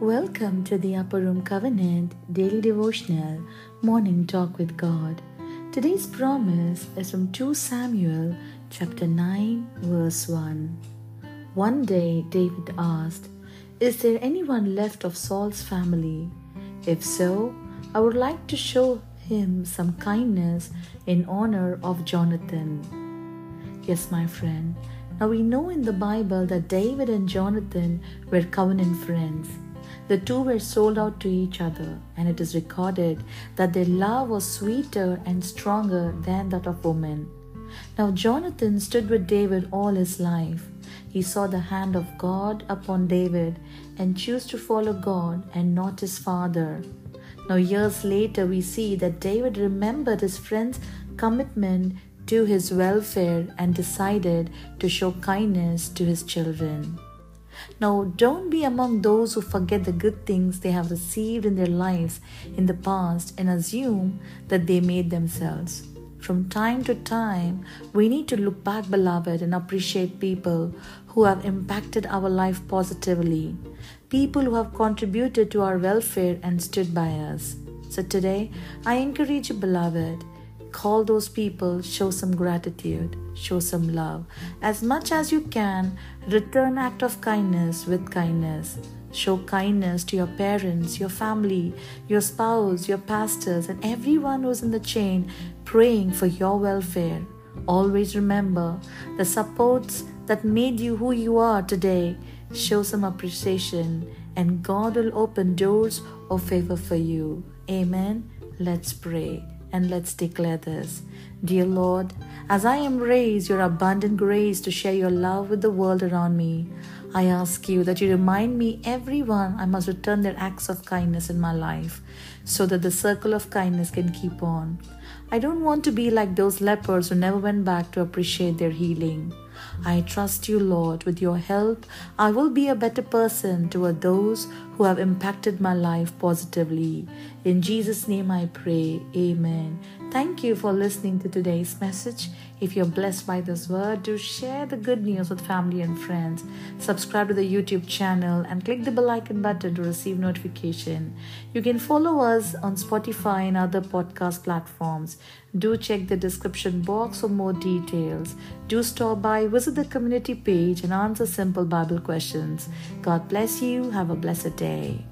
Welcome to the Upper Room Covenant Daily Devotional Morning Talk with God. Today's promise is from 2 Samuel chapter 9 verse 1. One day David asked, Is there anyone left of Saul's family? If so, I would like to show him some kindness in honor of Jonathan. Yes, my friend. Now we know in the Bible that David and Jonathan were covenant friends. The two were sold out to each other, and it is recorded that their love was sweeter and stronger than that of women. Now, Jonathan stood with David all his life. He saw the hand of God upon David and chose to follow God and not his father. Now, years later, we see that David remembered his friend's commitment to his welfare and decided to show kindness to his children. Now, don't be among those who forget the good things they have received in their lives in the past and assume that they made themselves. From time to time, we need to look back, beloved, and appreciate people who have impacted our life positively, people who have contributed to our welfare and stood by us. So today, I encourage you, beloved, Call those people, show some gratitude, show some love. As much as you can, return act of kindness with kindness. Show kindness to your parents, your family, your spouse, your pastors, and everyone who's in the chain praying for your welfare. Always remember the supports that made you who you are today. Show some appreciation, and God will open doors of favor for you. Amen. Let's pray and let's declare this. Dear Lord, as I embrace your abundant grace to share your love with the world around me, I ask you that you remind me everyone I must return their acts of kindness in my life so that the circle of kindness can keep on. I don't want to be like those lepers who never went back to appreciate their healing. I trust you, Lord. With your help, I will be a better person toward those who have impacted my life positively. In Jesus' name I pray. Amen. Thank you for listening to today's message. If you're blessed by this word, do share the good news with family and friends. Subscribe to the YouTube channel and click the bell icon button to receive notification. You can follow us on Spotify and other podcast platforms. Do check the description box for more details. Do stop by, visit the community page, and answer simple Bible questions. God bless you. Have a blessed day.